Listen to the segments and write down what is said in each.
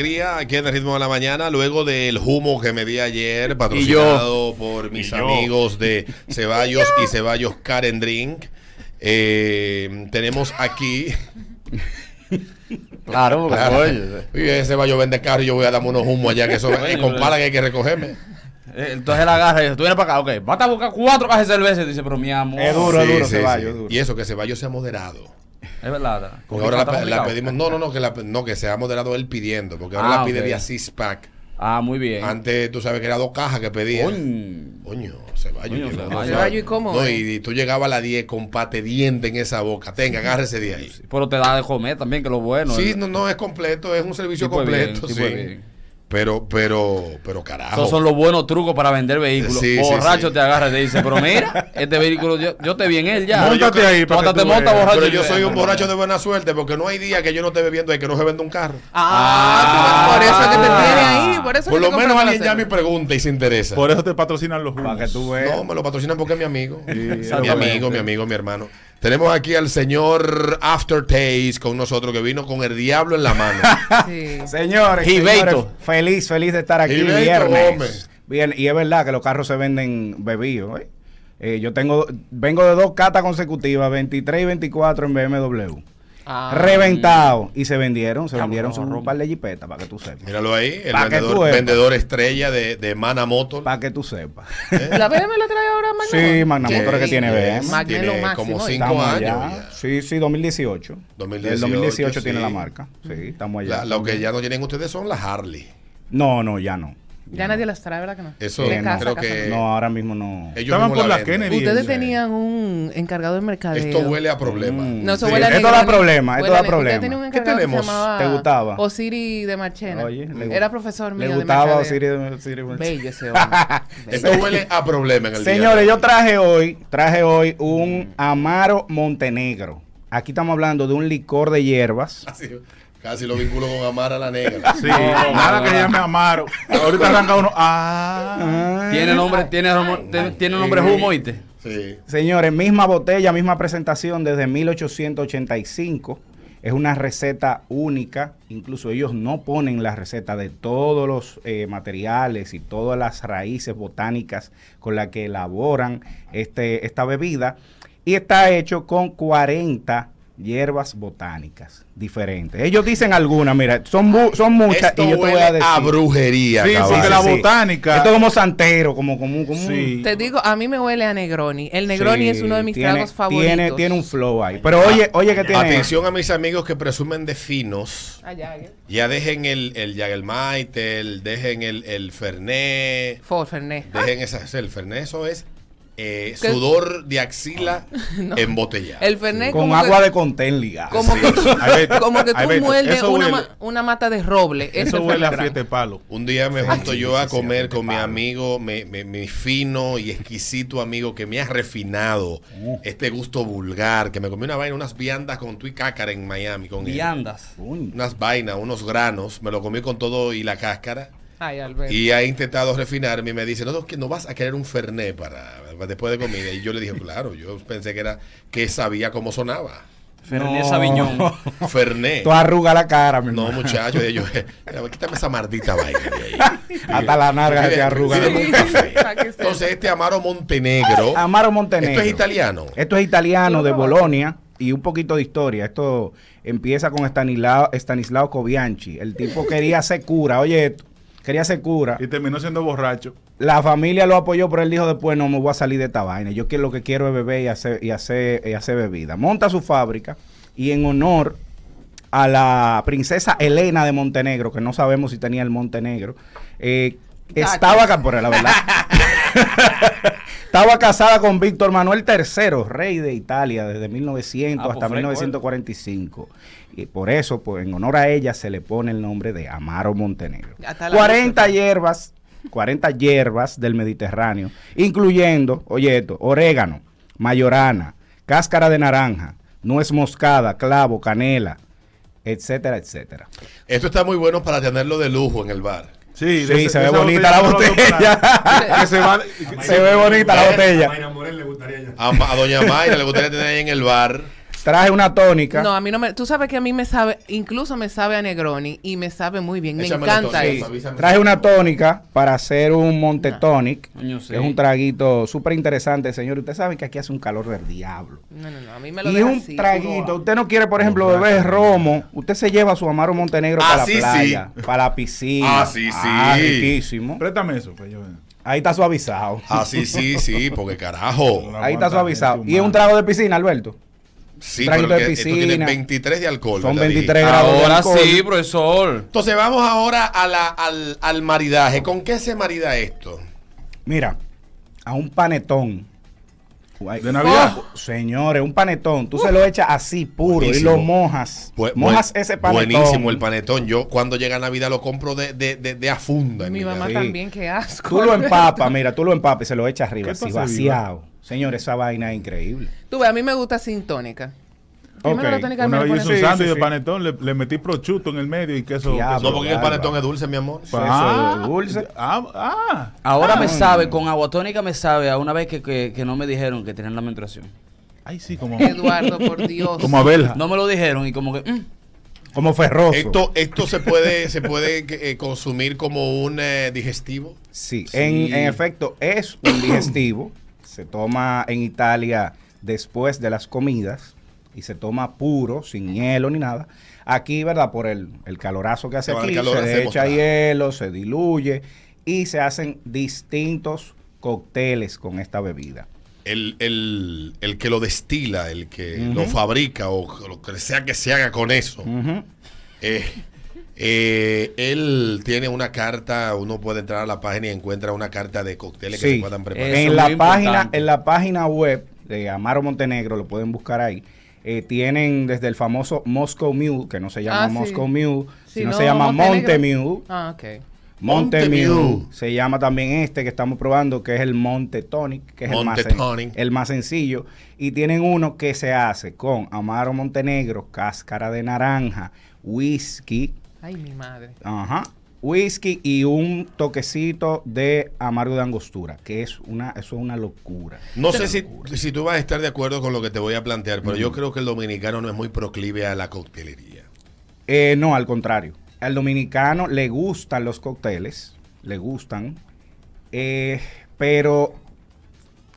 Aquí en el ritmo de la mañana, luego del humo que me di ayer, patrocinado por mis amigos de Ceballos y Ceballos Karen Drink, eh, tenemos aquí. Claro, porque oye. Ceballos vende carro y yo voy a darme unos humos allá que eso me compara que hay que recogerme. Eh, Entonces él agarra y dice, tú vienes para acá, ok, vas a buscar cuatro cajas de cerveza y dice, pero mi amor. Es duro, es duro, sí, Ceballos, sí. duro. Y eso, que Ceballos sea moderado. Es verdad. Porque ahora la, pedimos, no, no, no, que, la, no, que sea moderado él pidiendo, porque ahora Ah, la pide ok. vía six pack. Ah, muy bien. Antes tú sabes que era dos cajas que pedía. Coño. Coño, Ceballos. Coño, ¿y cómo No, es? y, y tú llegabas a las 10 con pate diente en esa boca. Tenga, agárrese de ahí. Pero te da de comer también, que lo bueno. Sí, es- no, no es completo, es un servicio bien, completo, sí. Pero, pero, pero carajo. Esos son los buenos trucos para vender vehículos. Sí, borracho sí. te agarra y te dice, pero mira, este vehículo, yo, yo te vi en él ya. Móntate ahí Tú para hasta que te tú montas veas. borracho. Pero yo soy un borracho de buena suerte porque no hay día que yo no esté bebiendo y que no se venda un carro. Ah, por eso es que te tiene ahí. Por eso Por lo menos alguien la llama y cerveza. pregunta y se interesa. Por eso te patrocinan los humos. Para que tú veas. No, me lo patrocinan porque es mi amigo. mi amigo, mi amigo, mi hermano. Tenemos aquí al señor Aftertaste con nosotros que vino con el diablo en la mano. Sí. Señores, feliz, feliz de estar aquí Gibeito viernes. Gómez. Bien, y es verdad que los carros se venden bebidos. ¿eh? Eh, yo tengo, vengo de dos catas consecutivas, 23 y 24 en BMW. Reventado. Y se vendieron, se vendieron un par de jipetas, para que tú sepas. Míralo ahí, el vendedor, vendedor estrella de, de Mana Motor. Para que tú sepas. ¿La BM la trae ahora Magno? Sí, Magna Motor que tiene. BM. Magna es Tiene máximo, como ¿eh? cinco Estamos años. allá. ya. Sí, sí, 2018. 2018, El 2018 tiene sí. la marca. Sí, estamos allá. La- lo que ya no tienen ustedes son las Harley. No, no, ya no. Ya nadie las trae, ¿verdad que no? Eso De no, casa, creo casa, que no. No, ahora mismo no. ellos Estaban por la. Kennedy. Ustedes Sí. tenían un encargado de mercadeo. Esto huele a problema. Mm. No, eso Sí, huele a esto da problema, esto Huele da problema. Usted tenía un ¿Qué tenemos? se llamaba ¿Te gustaba? Osiri de Marchena. Oye, le- Era profesor mío Le de gustaba de- Osiris de- Bello ese hombre. Esto huele a problema en el Señores, hoy. yo traje hoy, traje hoy un Amaro Montenegro. Aquí estamos hablando de un licor de hierbas. Casi, casi lo vinculo con Amara la negra. Sí, nada que llame Amaro. Ahorita arranca uno. Ah. Tiene nombre, tiene, tiene nombre humo, ¿oíste? Sí. Señores, misma botella, misma presentación desde 1885. Es una receta única. Incluso ellos no ponen la receta de todos los eh, materiales y todas las raíces botánicas con las que elaboran este, esta bebida. Y está hecho con 40 hierbas botánicas diferentes. Ellos dicen algunas, mira, son, bu- son muchas Esto y yo te voy a decir. brujería, Sí, porque la botánica- Esto es como santero, como, como, como un- Sí. Te digo, a mí me huele a Negroni. El Negroni Sí, es uno de mis tiene- tragos favoritos. Tiene, tiene un flow ahí. Pero oye, oye que tiene. Atención a mis amigos que presumen de finos. Ah, ya, dejen el, el Jagermeister, dejen el, el Fernet, For Fernet. dejen esa, el Fernet, eso es eh, sudor de axila embotellado. El Fernet con agua que, de contén ligado. como que como que tú muerdes una, huele- ma- una mata de roble. Eso huele a fiesta de palo. Un día me junto yo a comer con mi amigo, mi, mi- mi fino y exquisito amigo que me ha refinado Uh. este gusto vulgar, que me comí una vaina, unas viandas con tu y cácara en Miami, con. Viandas. Unas vainas, unos granos, me lo comí con todo y la cáscara. Ay, Alberto. Y ha intentado refinarme y me dice, no, no, que no vas a querer un fernet para, para después de comida. Y yo le dije, claro, yo pensé que era que sabía cómo sonaba. Fernet No. Sauvignon. Fernet. tú arrugas la cara, mi No, hermano. muchacho, y yo, eh, quítame esa maldita vaina de ahí. Hasta la narga se te arruga. Un café. Entonces, este Amaro Montenegro. Amaro Montenegro. Esto es italiano. Esto es italiano de Bolonia y un poquito de historia. Esto empieza con Stanislao, Stanislao Covianchi. El tipo quería ser cura. Oye, esto, quería ser cura. Y terminó siendo borracho. La familia lo apoyó, pero él dijo después, no me voy a salir de esta vaina. Yo quiero lo que quiero es beber y hacer, y hacer, y hacer bebida. Monta su fábrica y en honor a la princesa Elena de Montenegro, que no sabemos si tenía el Montenegro, eh, estaba acá, por la verdad. estaba casada con Víctor Manuel III, rey de Italia, desde 1900 Ah, pues, hasta fue 1945. Y por eso, pues en honor a ella, se le pone el nombre de Amaro Montenegro. Hasta la 40 noche. hierbas, 40 hierbas del Mediterráneo, incluyendo, oye esto, orégano, mayorana, cáscara de naranja, nuez moscada, clavo, canela, etcétera, etcétera. Esto está muy bueno para tenerlo de lujo en el bar. Sí, Sí, de ese- se ve bonita la botella. que se va. Se ve bonita la botella. A, a Doña Mayra le gustaría tener ahí en el bar. Traje una tónica. No, a mí no me. Tú sabes que a mí me sabe, incluso me sabe a Negroni y me sabe muy bien. Me Échame encanta Sí, eso. traje una tónica para hacer un Monte Tonic, Coño, sí. que es un traguito súper interesante, señor. Usted sabe que aquí hace un calor del diablo. No, no, no. A mí me lo Y deja un así. traguito, usted no quiere, por ejemplo, beber romo, usted se lleva a su Amaro Montenegro Ah, para sí, la playa, para la piscina. Ah, sí, sí. riquísimo. Préstame eso. que yo- Ahí está suavizado. Ah, sí, sí, sí, porque carajo. Ahí está suavizado. Y es un trago de piscina, Alberto. Sí, traguito pero de que esto tiene piscina. 23 de alcohol. Son ¿verdad, 23 Di? grados de Ahora alcohol. sí, profesor. Entonces vamos ahora a la, al, al maridaje. ¿Con qué se marida esto? Mira, a un panetón. De Navidad. Oh, señores, un panetón. Tú se lo echas así puro Buenísimo. y lo mojas. Bu- mojas ese panetón. Buenísimo el panetón. Yo cuando llega Navidad lo compro de, de, de, de a funda. en Mi mamá también, qué asco. Tú lo empapas, mira, tú lo empapas y se lo echas arriba, ¿Qué así vaciado. Señores, esa vaina es increíble. Tú ves, a mí me gusta sin tónica. Primero Ok. la tónica Una me vez hice un Sí, sándwich sí, de panetón, le, le metí prosciutto en el medio y queso. Diablo. No, porque el panetón es dulce, mi amor. Eso Ah. es dulce. Ah, ah. Ahora me Ah. sabe, con agua tónica me sabe a una vez que, que, que no me dijeron que tenían la menstruación. Ay, sí, como, Eduardo, por Dios. como Abelja. No me lo dijeron y como que... mm, Como ferroso. Esto, esto se puede, se puede eh, consumir como un eh, digestivo. Sí, En, en efecto, es un digestivo. Se toma en Italia después de las comidas y se toma puro, sin hielo ni nada. Aquí, ¿verdad? Por el, el calorazo que hace aquí, se echa hielo, se diluye y se hacen distintos cócteles con esta bebida. El, el, el que lo destila, el que lo fabrica o lo que sea que se haga con eso. Eh, eh, él tiene una carta, uno puede entrar a la página y encuentra una carta de cócteles que se puedan preparar. En la página importante. en la página web de Amaro Montenegro lo pueden buscar ahí eh, tienen desde el famoso Moscow Mule que no se llama Ah, sí. Moscow Mule Sí, sino no, se llama Montenegro. Monte Mule Ah, ok. Monte Mule se llama también este que estamos probando que es el Monte Tonic que es el más, el más sencillo y tienen uno que se hace con Amaro Montenegro cáscara de naranja whisky Ay, mi madre. Ajá. Whisky y un toquecito de amargo de angostura, que es una, eso es una locura. No sé si, si tú vas a estar de acuerdo con lo que te voy a plantear, pero yo creo que el dominicano no es muy proclive a la coctelería. Eh, no, al contrario. Al dominicano le gustan los cócteles, le gustan, eh, pero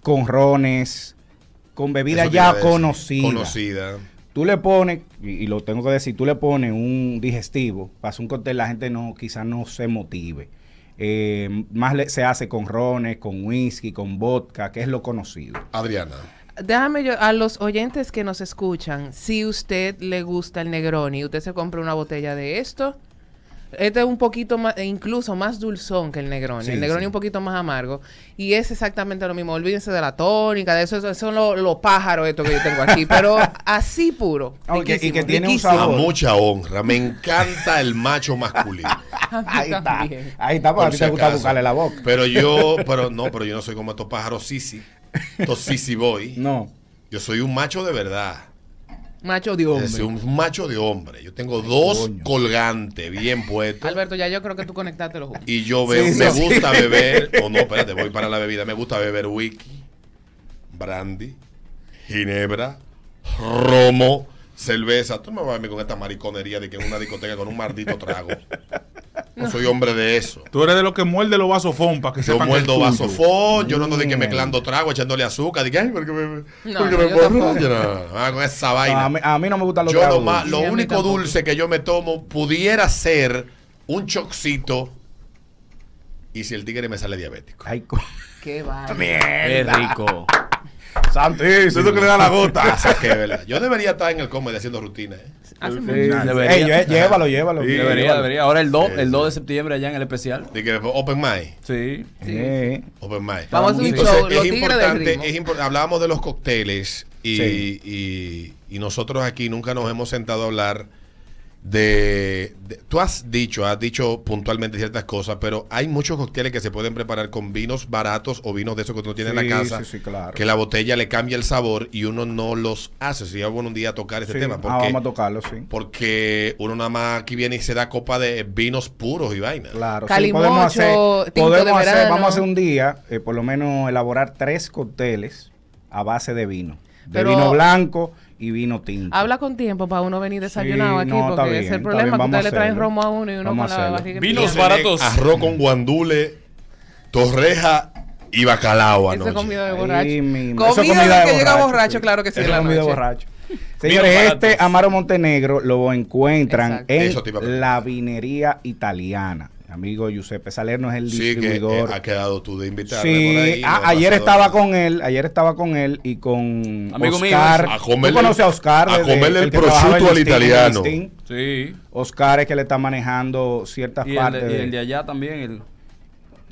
con rones, con te ya iba a decir. conocidas. Conocida. Tú le pones, y, y lo tengo que decir, tú le pones un digestivo, para hacer un cóctel, la gente no, quizás no se motive. Eh, más le- se hace con rones, con whisky, con vodka, que es lo conocido. Adriana. Déjame yo, a los oyentes que nos escuchan, si usted le gusta el Negroni, usted se compra una botella de esto. Este es un poquito más, e incluso más dulzón que el Negroni. Sí, el Negroni sí. un poquito más amargo. Y es exactamente lo mismo. Olvídense de la tónica, de eso, esos son los, los pájaros estos que yo tengo aquí. Pero así puro. Ah, y que- tiene un riquísimo. A sabor. mucha honra. Me encanta el macho masculino. Ahí está, ahí está, porque Por a ti te gusta buscarle la boca. Pero yo, pero no, pero yo no soy como estos pájaros sisi. Estos sisi boy. No. Yo soy un macho de verdad. Macho de Es hombre. decir, un macho de hombre. Yo tengo dos coño. colgantes bien puestos. Alberto, ya yo creo que tú conectaste los juntos. Y yo veo, Sí, me sí, gusta beber, o no, espérate, voy para la bebida. Me gusta beber whisky, brandy, ginebra, romo, cerveza. Tú me vas a ver con esta mariconería de que en una discoteca con un maldito trago. No soy hombre de eso. Tú eres de los que muerde los vasofón para que Yo sepan que muerdo vasofón, yo no ando de que mezclando trago, echándole azúcar, que, ay, porque me, No, porque no, me yo no, ah, con esa vaina. a, mí, a mí no me gustan los Yo tragos lo Sí, mí único dulce que yo me tomo pudiera ser un chocito y si el tigre me sale diabético. Ay, co- Qué va. Qué rico. santísimo. Eso es lo que le da la gota. Yo debería estar en el comedy haciendo rutina. ¿eh? Hace Sí, mucho. Debería. Ey, lle- llévalo, llévalo. Sí, Debería, llévalo. debería. Ahora el 2, Sí, el sí. 2 de septiembre allá en el especial. De que open mic. Sí. Sí. Open mic. Vamos a hacer un Entonces, show, los es importante, es impor- hablábamos de los cócteles y, Sí. y- y nosotros aquí nunca nos hemos sentado a hablar de, de- Tú has dicho, has dicho puntualmente ciertas cosas, pero hay muchos cócteles que se pueden preparar con vinos baratos o vinos de esos que uno tiene en la casa. sí, sí, claro. Que la botella le cambia el sabor y uno no los hace. Sería bueno un día tocar ese Sí. tema. Ah, Porque, vamos a tocarlo, sí. porque uno nada más aquí viene y se da copa de vinos puros y vainas. Claro, Calimocho, podemos hacer, tinto podemos de hacer, vamos a hacer un día, eh, por lo menos elaborar tres cócteles a base de vino. De Pero- vino blanco y vino tinto. Habla con tiempo para uno venir desayunado Sí, aquí, no, está porque bien, es el problema que a le traen hacerlo. romo a uno y uno Vamos con la barriga. Vinos baratos. Arroz con guandule, torreja y bacalao Eso anoche. comida de borracho. mismo. Eso Comida, comida de de que llega borracho, borracho, sí. claro que sí. Eso comida noche. borracho. Señores, este. Amaro Montenegro lo encuentran Exacto. en Eso la vinería italiana. Mi Amigo Giuseppe Salerno es el Sí, que eh, distribuidor. ha quedado tú de invitarme Sí, por ahí. ayer estaba con él, ayer estaba con él y con Amigo mío, Oscar. A ¿Tú comerle- conoces a Oscar? a desde- comerle el que en prosciutto al italiano. Sí. Oscar es que le está manejando ciertas Y el, partes. de, y el de allá también, el,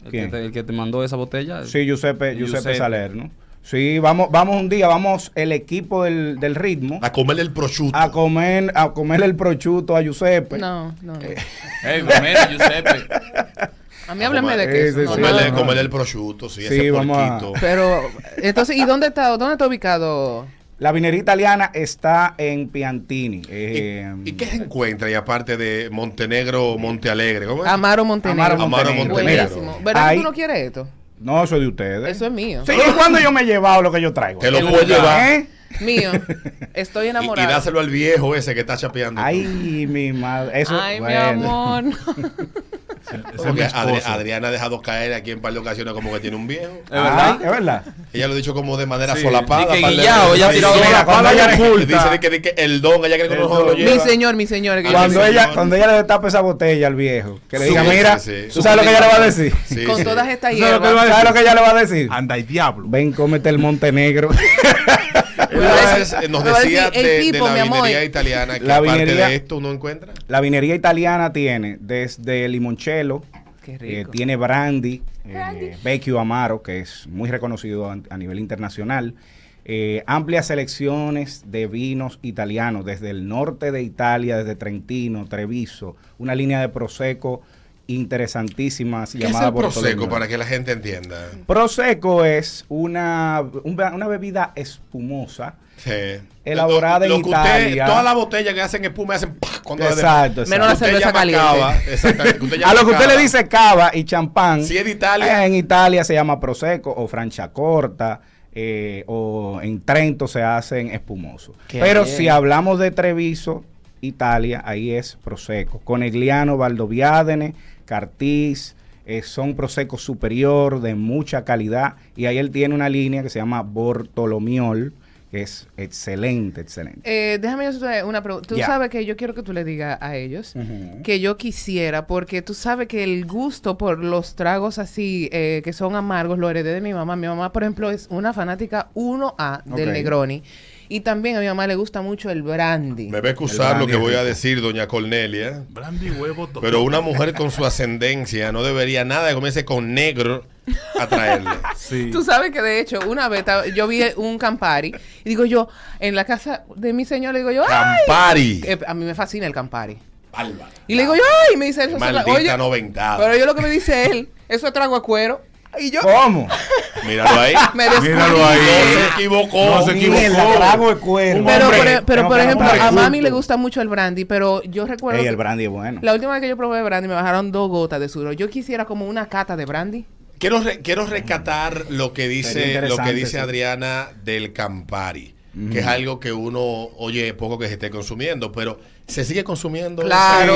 el, ¿Quién? que te, el que te mandó esa botella. Sí, Giuseppe, Giuseppe Giuseppe. Salerno. Sí, vamos, vamos un día, vamos el equipo del, del ritmo A comerle el prosciutto. a comer, a comer el prochuto a Giuseppe. No, no, no. Eh, Ey, mira, Giuseppe. A mí háblame de queso. sí, no, sí. no, comerle, no. comerle el prosciutto, sí, Sí, ese vamos a-. Pero, entonces, ¿y dónde está, dónde está ubicado? La vinería italiana está en Piantini. eh, ¿Y, y qué se encuentra? Y aparte de Montenegro, Montealegre. ¿Cómo es? Amaro Montenegro. Amaro Amaro Montenegro. Montenegro. Buenísimo. ¿Verdad que Ahí- tú no quieres esto? No, eso es de ustedes. Eso es mío. Sí, ¿y cuándo yo me he llevado lo que yo traigo? Te lo lugar. llevar. ¿Eh? Mío. Estoy Y, y enamorada. dáselo al viejo ese que está chapeando. Ay, mi madre. Eso, Ay, mi amor. Porque Adri- Adriana ha dejado caer aquí en par de ocasiones como que tiene un viejo. ¿Es verdad? Ay, es verdad. Ella lo ha dicho como de manera Sí, solapada. que guillao, ella ha tirado cuando cuando ella dice que, que el don, ella cree que El uno no lo don. mi lleva. señor, mi señor. que yo Cuando señor. ella, cuando ella le destapa esa botella al viejo, que le diga, sí, mira, sí. ¿tú sabes lo que ella le va a decir? Con todas estas ¿Tú sabes lo que él va a hierbas. ¿Sabes lo que ella le va a decir? Anda y diablo. Ven, cómete el Montenegro. Entonces, eh, nos decir, decía "Ey, de, la mi amor". vinería italiana que La aparte vinería- de esto uno encuentra. La vinería italiana tiene desde limoncello, eh, tiene brandy, eh, Vecchio Amaro, que es muy reconocido a, a nivel internacional. eh, amplias selecciones de vinos italianos desde el norte de Italia, desde Trentino, Treviso, una línea de Prosecco interesantísima ¿Qué es el prosecco para que la gente entienda? Prosecco es una, una bebida espumosa Sí. Elaborada Lo en que usted- Italia. Todas las botellas que hacen espuma hacen ¡pah! cuando Exacto, exacto. Menos la cerveza caliente. cava, exactamente, A lo que usted cava. le dice cava y champán. Si es de Italia. eh, En Italia se llama prosecco o franciacorta. eh, o en Trento se hacen espumosos. Qué Pero bien. si hablamos de Treviso, Italia, ahí es prosecco. Conegliano, Valdoviadene, Cartiz, eh, son prosecco superior de mucha calidad. Y ahí él tiene una línea que se llama Bortolomiol, que es excelente, excelente. Eh, déjame yo hacerte una pregunta. Tú sabes que yo quiero que tú le digas a ellos que yo quisiera, porque tú sabes que el gusto por los tragos así, eh, que son amargos, lo heredé de mi mamá. Mi mamá, por ejemplo, es una fanática 1A del. Negroni. Y también a mi mamá le gusta mucho el brandy. Me va a excusar lo que voy a decir, doña Cornelia. Brandy, huevo, todo. Pero una mujer con su ascendencia no debería nada de comerse con negro a traerle. Sí. Tú sabes que de hecho, una vez yo vi un Campari y digo yo, en la casa de mi señor, le digo yo, ¡ay! Campari. Eh, a mí me fascina el Campari. Bárbaro. Y le digo yo, ¡ay! Y me dice eso. es Maldita oye, noventada. Pero yo lo que me dice él, eso es trago a cuero. Y yo ¿Cómo? Míralo ahí. Míralo ahí. No se equivocó. No se equivocó. De cuero. Pero, por, pero por ejemplo, a mami le gusta mucho el brandy, pero yo recuerdo Ey, el brandy es bueno. la última vez que yo probé brandy me bajaron dos gotas de sudor. Yo quisiera como una cata de brandy. Quiero, re- quiero rescatar lo que dice, lo que dice sí. Adriana del Campari, que es algo que uno oye poco que se esté consumiendo, pero se sigue consumiendo. Claro.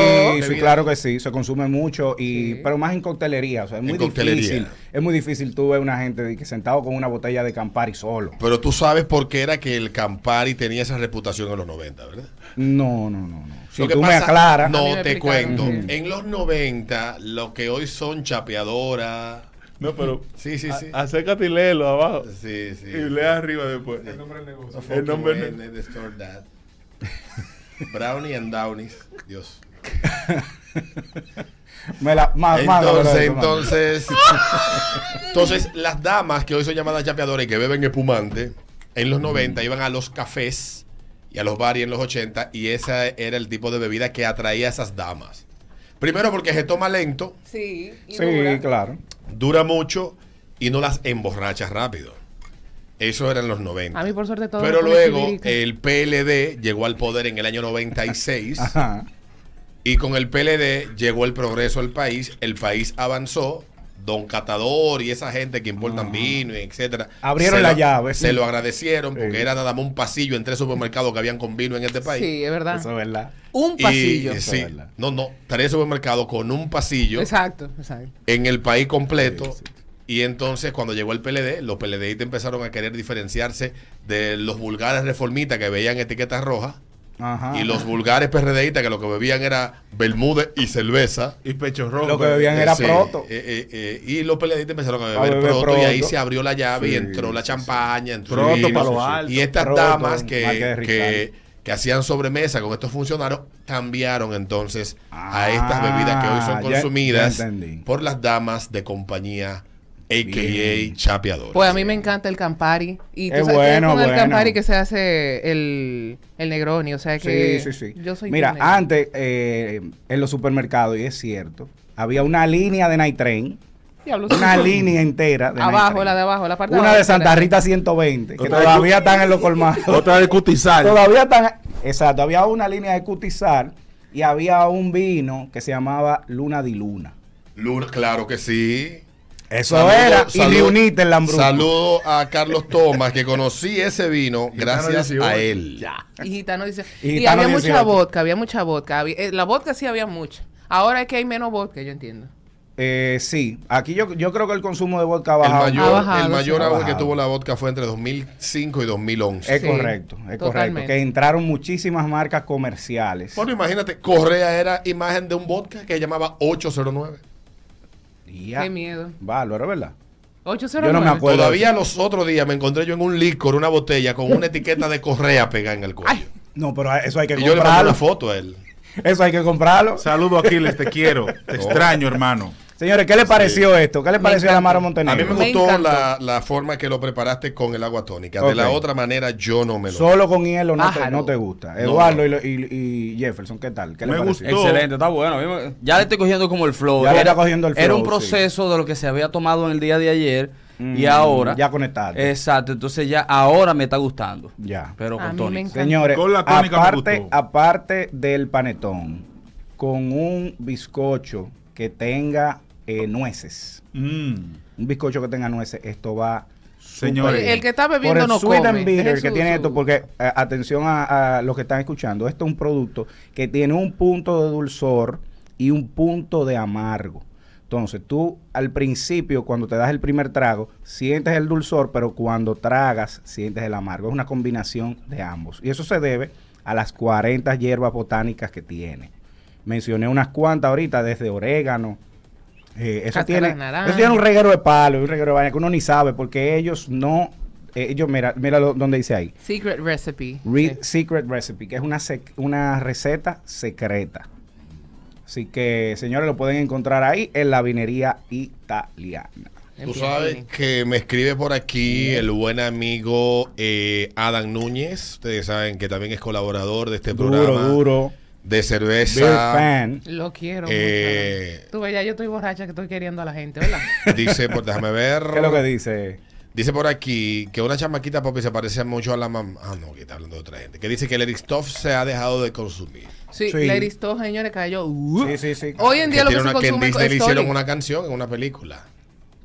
Sí, claro que sí, se consume mucho y Sí. pero más en coctelería, o sea, es En muy coctelería. difícil. Es muy difícil tú ver una gente que sentado con una botella de Campari solo. Pero tú sabes por qué era que el Campari tenía esa reputación en los 90, ¿verdad? No, no, no, no. Si Lo que tú me aclaras, No, me te explicaron. cuento. En los 90, lo que hoy son chapeadoras. No, pero. Sí, sí, sí. a- acércate y léelo abajo. Sí, sí. Y lee arriba después. El nombre del negocio. El nombre del-. Brownie and Downies. Dios. me la más, más, Entonces, más. entonces, entonces, las damas que hoy son llamadas chapeadoras y que beben espumante, en los 90 iban a los cafés y a los bares en los 80 y ese era el tipo de bebida que atraía a esas damas. Primero porque se toma lento, Sí, Sí, claro. Dura mucho y no las emborrachas rápido. Eso era en los 90. A mí por suerte todo Pero luego el PLD llegó al poder en el año 96 Ajá. y con el PLD llegó el progreso al país, el país avanzó, Don Catador y esa gente que importan vino, y etcétera. Abrieron se la lo- llave, Se sí. lo agradecieron porque Sí. era nada más un pasillo entre supermercados que habían con vino en este país. Sí, es verdad. Eso es verdad. Un pasillo. y Eso sí, es verdad. no, no, tres supermercados con un pasillo Exacto, exacto. en el país completo. Sí, sí. Y entonces cuando llegó el PLD, los PLDistas empezaron a querer diferenciarse de los vulgares reformistas que veían etiquetas rojas Ajá. y los vulgares PRDistas que lo que bebían era Bermúdez y cerveza. Y pecho rojo. Lo que bebían era Sí, proto. eh, eh, eh, y los PLDistas empezaron a beber, A beber proto, y ahí se abrió la llave y entró la champaña, entró Proto, vino. Palo Alto. Y estas Proto, damas que, que, que hacían sobremesa con estos funcionarios cambiaron entonces a Ah, estas bebidas que hoy son consumidas ya por las damas de compañía a.k.a. Bien. chapeadores. Pues a mí me encanta el Campari. Y tú Es sabes que bueno, con el bueno. Campari que se hace el, el Negroni. O sea que. Sí, sí, sí. Yo soy Mira, antes eh, en los supermercados, y es cierto, había una línea de Night Train, Diablo, una línea entera de Abajo, la de abajo, la parte Una abajo de Santa Rita 120, que todavía están en los colmados. Otra de cutizar. Todavía están. Exacto, había una línea de cutizar y había un vino que se llamaba Luna di Luna. Luna, claro que sí. Eso Saludo- era. saludo- y reunite el Lambrusco. Saludo a Carlos Thomas, que conocí ese vino gracias 18. a él. Y Gitano dice. Y había 18. mucha vodka, había mucha vodka. había- eh, la vodka sí había mucha. Ahora es que hay menos vodka, yo entiendo. Eh, sí, aquí yo, yo creo que el consumo de vodka ha El bajado. Mayor, bajado, el mayor sí. Ha auge que bajado. tuvo la vodka fue entre 2005 y 2011. Es Sí, correcto, es correcto. Que entraron muchísimas marcas comerciales. Bueno, imagínate, Correa era imagen de un vodka que se llamaba 809. Ya. Qué miedo. Bárbaro, ¿verdad? 809. Yo no me acuerdo. Todavía los otros días me encontré yo en un licor una botella con una etiqueta de Correa pegada en el cuello. Ay. No, pero eso hay que y yo le mandé comprarlo. una foto a él. Eso hay que comprarlo. Saludo Aquiles, te quiero. Te extraño, hermano. Señores, ¿qué le pareció esto? ¿Qué le pareció a. Amaro A mí Montenegro? me Me gustó la, la forma que lo preparaste con el agua tónica. De la otra manera yo no me lo... Solo con hielo no te, Pájaro. no te gusta. No, Eduardo no. Y, y- y Jefferson, ¿qué tal? ¿Qué le Me gustó. Excelente, está bueno. Ya le estoy cogiendo como el flow. Ya le está cogiendo el era un flow, sí. proceso de lo que se había tomado en el día de ayer y Mm, ahora. Ya conectado. Exacto, entonces ya ahora me está gustando. Ya. Pero con encanta. Señores, Con la tónica me aparte, gustó. aparte del panetón, con un bizcocho que tenga eh, nueces, Mm. un bizcocho que tenga nueces, esto va Señores. El que está por bebiendo el no sweet come. and bitter Deje que su- tiene su- esto, porque eh, atención a, a los que están escuchando, esto es un producto que tiene un punto de dulzor y un punto de amargo. Entonces tú al principio, cuando te das el primer trago, sientes el dulzor, pero cuando tragas, sientes el amargo. Es una combinación de ambos. Y eso se debe a las 40 hierbas botánicas que tiene. Mencioné unas cuantas ahorita, desde orégano. eh, eso, tiene, eso tiene un reguero de palo, un reguero de vaina que uno ni sabe, porque ellos no, eh, ellos, mira, mira lo- donde dice ahí. Secret recipe. Re- Sí. Secret Recipe, que es una, sec- una receta secreta. Así que, señores, lo pueden encontrar ahí en la vinería italiana. Tú sabes que me escribe por aquí el buen amigo eh, Adam Núñez. Ustedes saben que también es colaborador de este Duro, programa duro. De Beer cerveza. fan. Lo quiero Eh, mucho. Tú ves, ya yo estoy borracha que estoy queriendo a la gente, ¿verdad? Dice, por, déjame ver. ¿Qué es lo que dice? Dice por aquí que una chamaquita papi se parece mucho a la mamá. Ah, no, que está hablando de otra gente. Que dice que el Eristoff se ha dejado de consumir. Sí, Sí. señores, cayó. Uh. Sí, sí, sí. Hoy en día Que, lo que se consume Disney le es hicieron una canción en una película.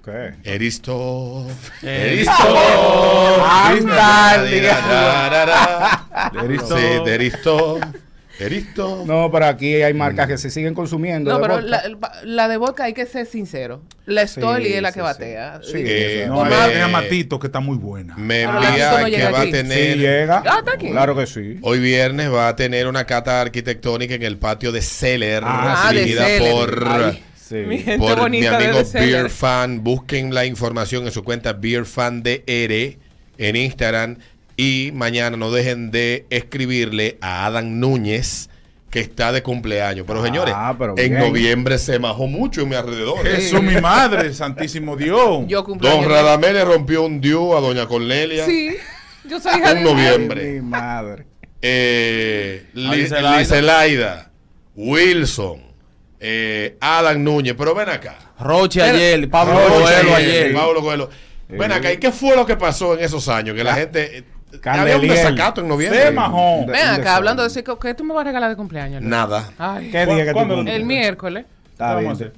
¿Qué? Eristoff. Eristoff. Sí, de Eristoff. Eristoff. No, pero aquí hay marcas que se siguen consumiendo. No, de pero vodka. la, la de vodka hay que ser sincero. La Stoli Sí, es la sí, que sí. batea. Sí, Eh, No, me- hay una matito que está muy buena. Me la envía no que va a tener. Sí llega. Ah, está aquí. Claro que sí. Hoy viernes va a tener una cata arquitectónica en el patio de Celler, Ah, de dirigida por, Ay, Sí. Mi gente por mi amigo. Beer Fan. Busquen la información en su cuenta Beer Fan DR en Instagram. Y mañana no dejen de escribirle a Adam Núñez, que está de cumpleaños. Pero Ah, señores, pero en noviembre se majó mucho en mi alrededor. Jesús, mi madre, santísimo Dios. Yo Don. Radamés le rompió un diu a Doña Cornelia. Sí, yo soy hija En de noviembre. Mi madre. eh, Li- Licelaida. Licelaida, Wilson, eh, Alan Núñez, pero ven acá. Roche ayer, Pablo Coelho ayer, ayer. Pablo Coelho. Ven acá, ¿y qué fue lo que pasó en esos años? Que la gente... eh, había un Candeliel. desacato en noviembre. Se majó. De- Ven acá, hablando de eso, ¿qué tú me vas a regalar de cumpleaños? Luis? Nada. Ay, ¿Qué día que tú el miércoles. Está Vamos bien. a hacer.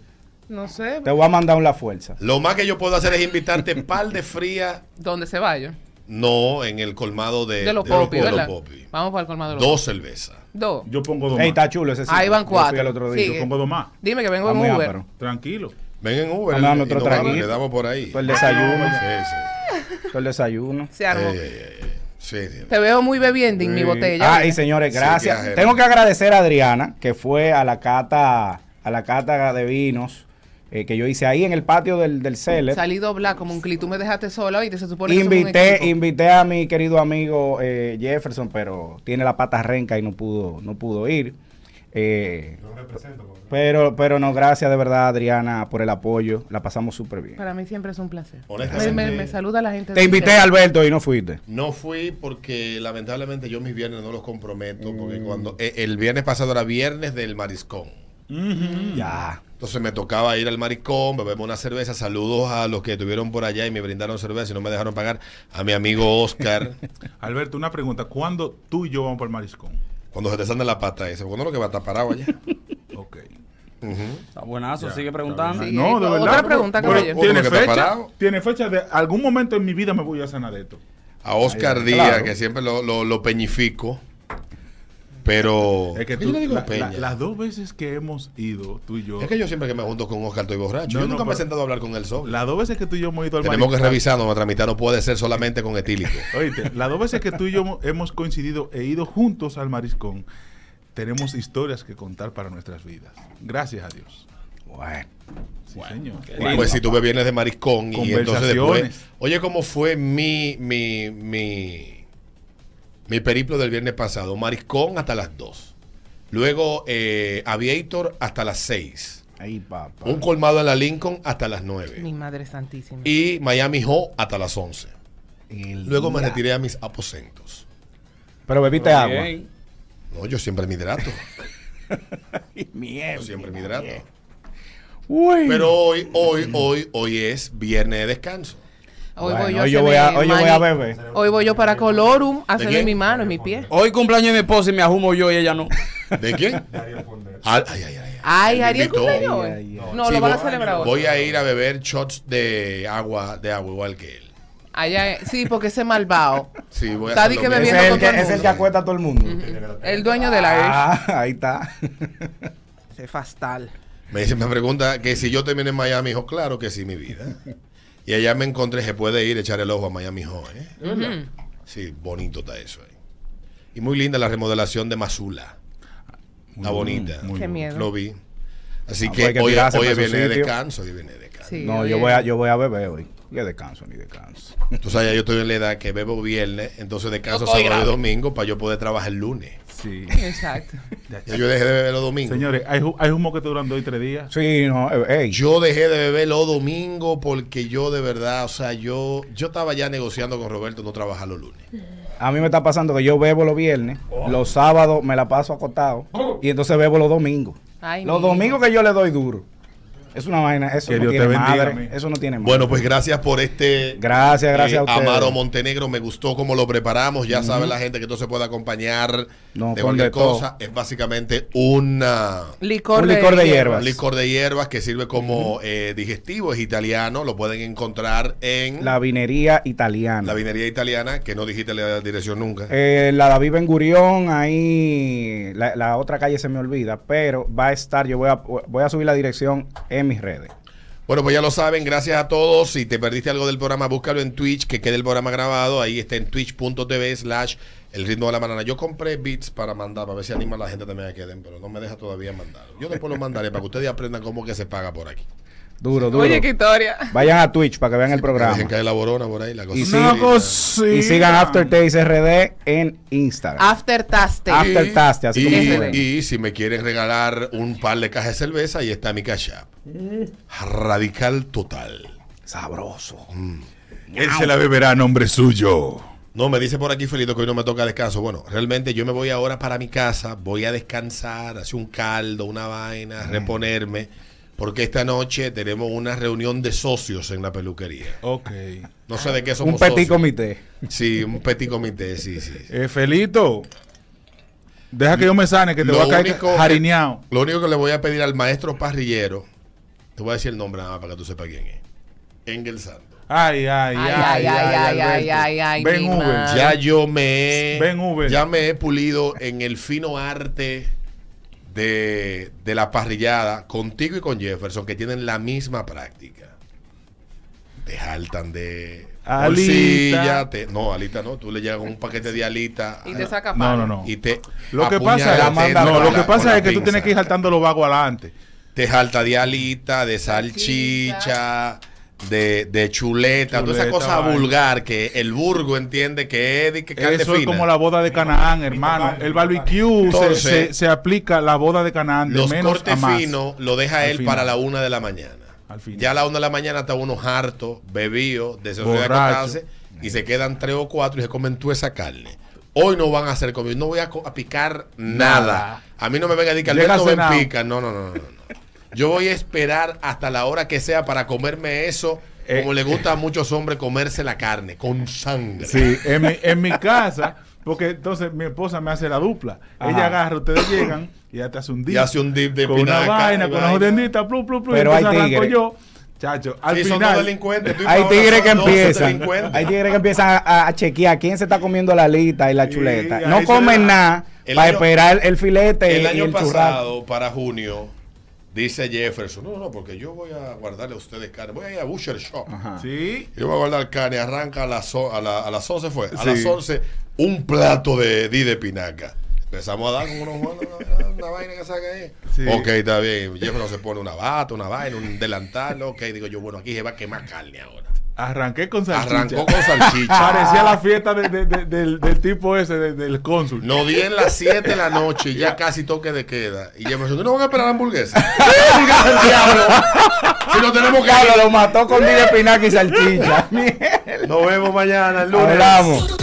No sé. Te voy a mandar un la fuerza. Lo más que yo puedo hacer es invitarte par de fría, ¿Dónde se vaya? no en el colmado de, De los popis. Vamos para el colmado de los Dos cervezas. Dos. Yo pongo dos Ey, más. está chulo ese sitio. Ahí van Yo cuatro. el otro día. Yo pongo dos más. Dime que vengo muy en Uber. Tranquilo. Ven en Uber Vamos a dar y otro vamos, traguito. le damos por ahí. Todo el desayuno. Sí, sí. Todo el desayuno. Se armó. Ey, ey, ey. Sí. Te veo muy bebiendo en mi botella. Ah, y señores, gracias. Tengo que agradecer a Adriana, que fue a la cata, a la cata de vinos eh, que yo hice ahí en el patio del, del Celer. Salí doblada como un clip. Tú me dejaste sola y te se supone que Invité, a mi querido amigo eh, Jefferson, pero tiene la pata renca y no pudo, no pudo ir. Eh, pero, pero no, gracias de verdad, Adriana, por el apoyo. La pasamos súper bien. Para mí siempre es un placer. Honestamente. Me, me- me saluda la gente. Te invité. Alberto, y no fuiste. No fui porque lamentablemente yo mis viernes no los comprometo Mm. porque cuando eh, el viernes pasado era viernes del mariscón. Ya. Entonces me tocaba ir al mariscón, beberme una cerveza. Saludos a los que estuvieron por allá y me brindaron cerveza y no me dejaron pagar. A mi amigo Oscar, Alberto, una pregunta. ¿Cuándo tú y yo vamos por el mariscón? Cuando se te sale la pata ese. ¿Cuándo lo que va a estar parado allá? Ok. Está buenazo, Ya, sigue preguntando. Sí, no, de otra verdad. pregunta, pero- caballero. ¿Tiene ¿Cómo que está fecha? parado? ¿Tiene fecha de algún momento en mi vida me voy a sanar de esto? A Oscar Díaz, claro. que siempre lo, lo, lo peñifico. Pero. Es que ¿Por qué tú, yo le digo la- las dos veces que hemos ido, tú y yo, Es que yo siempre que me junto con Oscar estoy borracho. No, yo no, nunca me he sentado a hablar con él solo. las dos veces que tú y yo hemos ido al Tenemos que revisarnos, nuestra mitad no puede ser solamente con etílico. Oíste, las dos veces que tú y yo hemo- hemos coincidido e ido juntos al mariscón, tenemos historias que contar para nuestras vidas. Gracias a Dios. Bueno. Sí, señor. pues si tuve viernes de mariscón y entonces después. Conversaciones. Oye, ¿cómo fue mi, mi, mi, mi periplo del viernes pasado? Mariscón hasta las 2. Luego eh, Aviator hasta las 6. Ahí, papá. Un colmado en la Lincoln hasta las 9. Mi madre santísima. Y Miami Ho hasta las 11. El Luego me retiré a mis aposentos. Pero bebiste agua. Bien. No, yo siempre me hidrato. Mierda. Yo siempre me hidrato. Uy. Pero hoy, hoy, hoy, hoy es viernes de descanso. Hoy Bueno, voy yo, hoy a yo voy a- hacerme hoy yo voy a mani- beber. Hoy voy yo para Colorum a hacerle mi mano y mi pie. Hoy cumpleaños de mi esposa y me ajumo yo y ella no. ¿De quién? Ay, ay, ay, ay. Ariel cumpleaños. No, Sí, lo van a celebrar hoy. Voy a ir a beber shots de agua, de agua igual que él. Allá, sí, porque ese malvado. Sí, voy a Está que bebiendo es el con que, todo el es el mundo. que acuesta a todo el mundo. El dueño de la Ah, ahí está. Ese fastal. Me dice, me pregunta que si yo termino en Miami, hijo, claro que sí, mi vida. Y allá me encontré, se puede ir a echar el ojo a Miami Ho, ¿eh? Sí, bonito está eso ahí. Y muy linda la remodelación de Masula. Está bonita. muy Qué miedo. Lo vi. Así Ah, que pues que hoy, hoy viene sitio. descanso, hoy viene de descanso. Sí, No, yo voy, a, yo voy a beber hoy. Ni descanso, ni descanso. Tú sabes, ya yo estoy en la edad que bebo viernes, entonces descanso No sábado y domingo para yo poder trabajar el lunes. Sí. Exacto. Ya yo dejé de beber los domingos. Señores, hay, hay humo que te duran dos y tres días. Sí, no, eh, ey. Yo dejé de beber los domingos porque yo de verdad, o sea, yo, yo estaba ya negociando con Roberto no trabajar los lunes. A mí me está pasando que yo bebo los viernes, los sábados me la paso acostado y entonces bebo los domingos. Ay, los domingos que yo le doy duro. Es una vaina, eso Que no Dios te tiene bendiga, madre. Eso no tiene madre. Bueno, pues gracias por este. Gracias, gracias a ustedes. Amaro Montenegro, me gustó cómo lo preparamos. Ya sabe la gente que esto se puede acompañar No, de cualquier de todo. cosa. Es básicamente una. Licor, Un licor de Un hierbas. licor de hierbas que sirve como eh, digestivo, es italiano, lo pueden encontrar en La vinería italiana. la vinería italiana, que no dijiste la dirección nunca. Eh, la David Ben Gurión, ahí la, la otra calle se me olvida, pero va a estar, yo voy a, voy a subir la dirección en mis redes. Bueno, pues ya lo saben, gracias a todos. Si te perdiste algo del programa, búscalo en Twitch, que quede el programa grabado. Ahí está en twitch.tv slash el ritmo de la banana. Yo compré beats para mandar, para ver si anima a la gente también a que den, pero no me deja todavía mandar. Yo después lo mandaré para que ustedes aprendan cómo que se paga por aquí. Duro, duro. Oye, qué historia. Vayan a Twitch para que vean el programa. Dejen caer la borona por ahí, la cosa. Y, Una sí- cosita. y sigan Aftertaste RD en Instagram. After Taste. After- After Taste, así y, como se ve. y si me quieren regalar un par de cajas de cerveza, ahí está mi cash app. Radical total. Sabroso. Él se la beberá a nombre suyo. No, me dice por aquí Felito que hoy no me toca descanso. Bueno, realmente yo me voy ahora para mi casa, voy a descansar, hacer un caldo, una vaina, reponerme, porque esta noche tenemos una reunión de socios en la peluquería. Ok. No sé de qué somos Un petit socios. comité. Sí, un petit comité, sí, sí. Eh, Felito, deja que yo me sane, que te Lo voy a caer único jarineado. Lo único que le voy a pedir al maestro parrillero, Te voy a decir el nombre nada más para que tú sepas quién es. Engelsando. Ay, ay, Ay, ay, ay, ay, ay, ay, ay, Ven mi Uber. Ya yo me he, Ven, Uber. ya me he pulido en el fino arte de, de la parrillada contigo y con Jefferson, que tienen la misma práctica. Te jaltan de Alita. bolsilla, te- no, alita no, tú le llegas un paquete de alita Y te saca No, palo. no, no. y te Lo que pasa, la no, lo la- que pasa la es que tú tienes que ir saltando los vagos adelante. Te jalta de alita, de salchicha, de, de chuleta, toda esa Chuleta, cosa vulgar que el burgo entiende que es de que carne Eso es como la boda de Canaán, hermano. El barbecue se, Entonces, se- se aplica la boda de Canaán de Los menos a cortes más. finos lo deja Al él final. para la una de la mañana. Al final. Ya a la una de la mañana está uno harto, bebido, deseoso de acostarse, y se quedan tres o cuatro y se comen toda esa carne. Hoy no van a hacer comida, no voy a, picar nada. Nada. A mí no me venga a decir que Alberto cenado. pica. No, no, no, no, no. Yo voy a esperar hasta la hora que sea para comerme eso, Eh, como le gusta a muchos hombres comerse la carne, con sangre. Sí, en mi, en mi casa, porque entonces mi esposa me hace la dupla. Ajá. Ella agarra, ustedes llegan y ella te hace un dip. Y hace un dip de con una vaina, y con una jodiendita, plu, plu, plu. Pero y hay arranco tigres. yo, chacho, al Sí, son dos final. delincuentes. tú Hay tigres que 12 empiezan. Hay tigres que empiezan a, a chequear quién se está comiendo la alita y la chuleta. No comen nada para esperar el filete El y año el churrasco. pasado, para junio, dice Jefferson, no, no, porque yo voy a guardarle a ustedes carne. Voy a ir a Butcher Shop. Ajá. Sí, Yo voy a guardar carne, arranca a las, a, la- a las 11 fue. A Sí. las 11, un plato de di de pinaca. Empezamos a dar con unos una, una vaina que saca ahí. Sí. Ok, está bien. Jefferson se pone una bata, una vaina, un delantal. Ok, digo yo, bueno, aquí se va a quemar carne ahora. Arranqué con salchicha. Arrancó con salchicha. Parecía la fiesta de- de- de- del, del tipo ese, de- del cónsul. Nos di en las 7 de la noche y ya casi toque de queda. Y Jefferson, ¿no van a esperar la hamburguesa? ¡Diga el diablo! Si no tenemos que Diablo, ir. lo mató con di de espinaca y salchicha. Mierda. Nos vemos mañana, el lunes. Hablamos.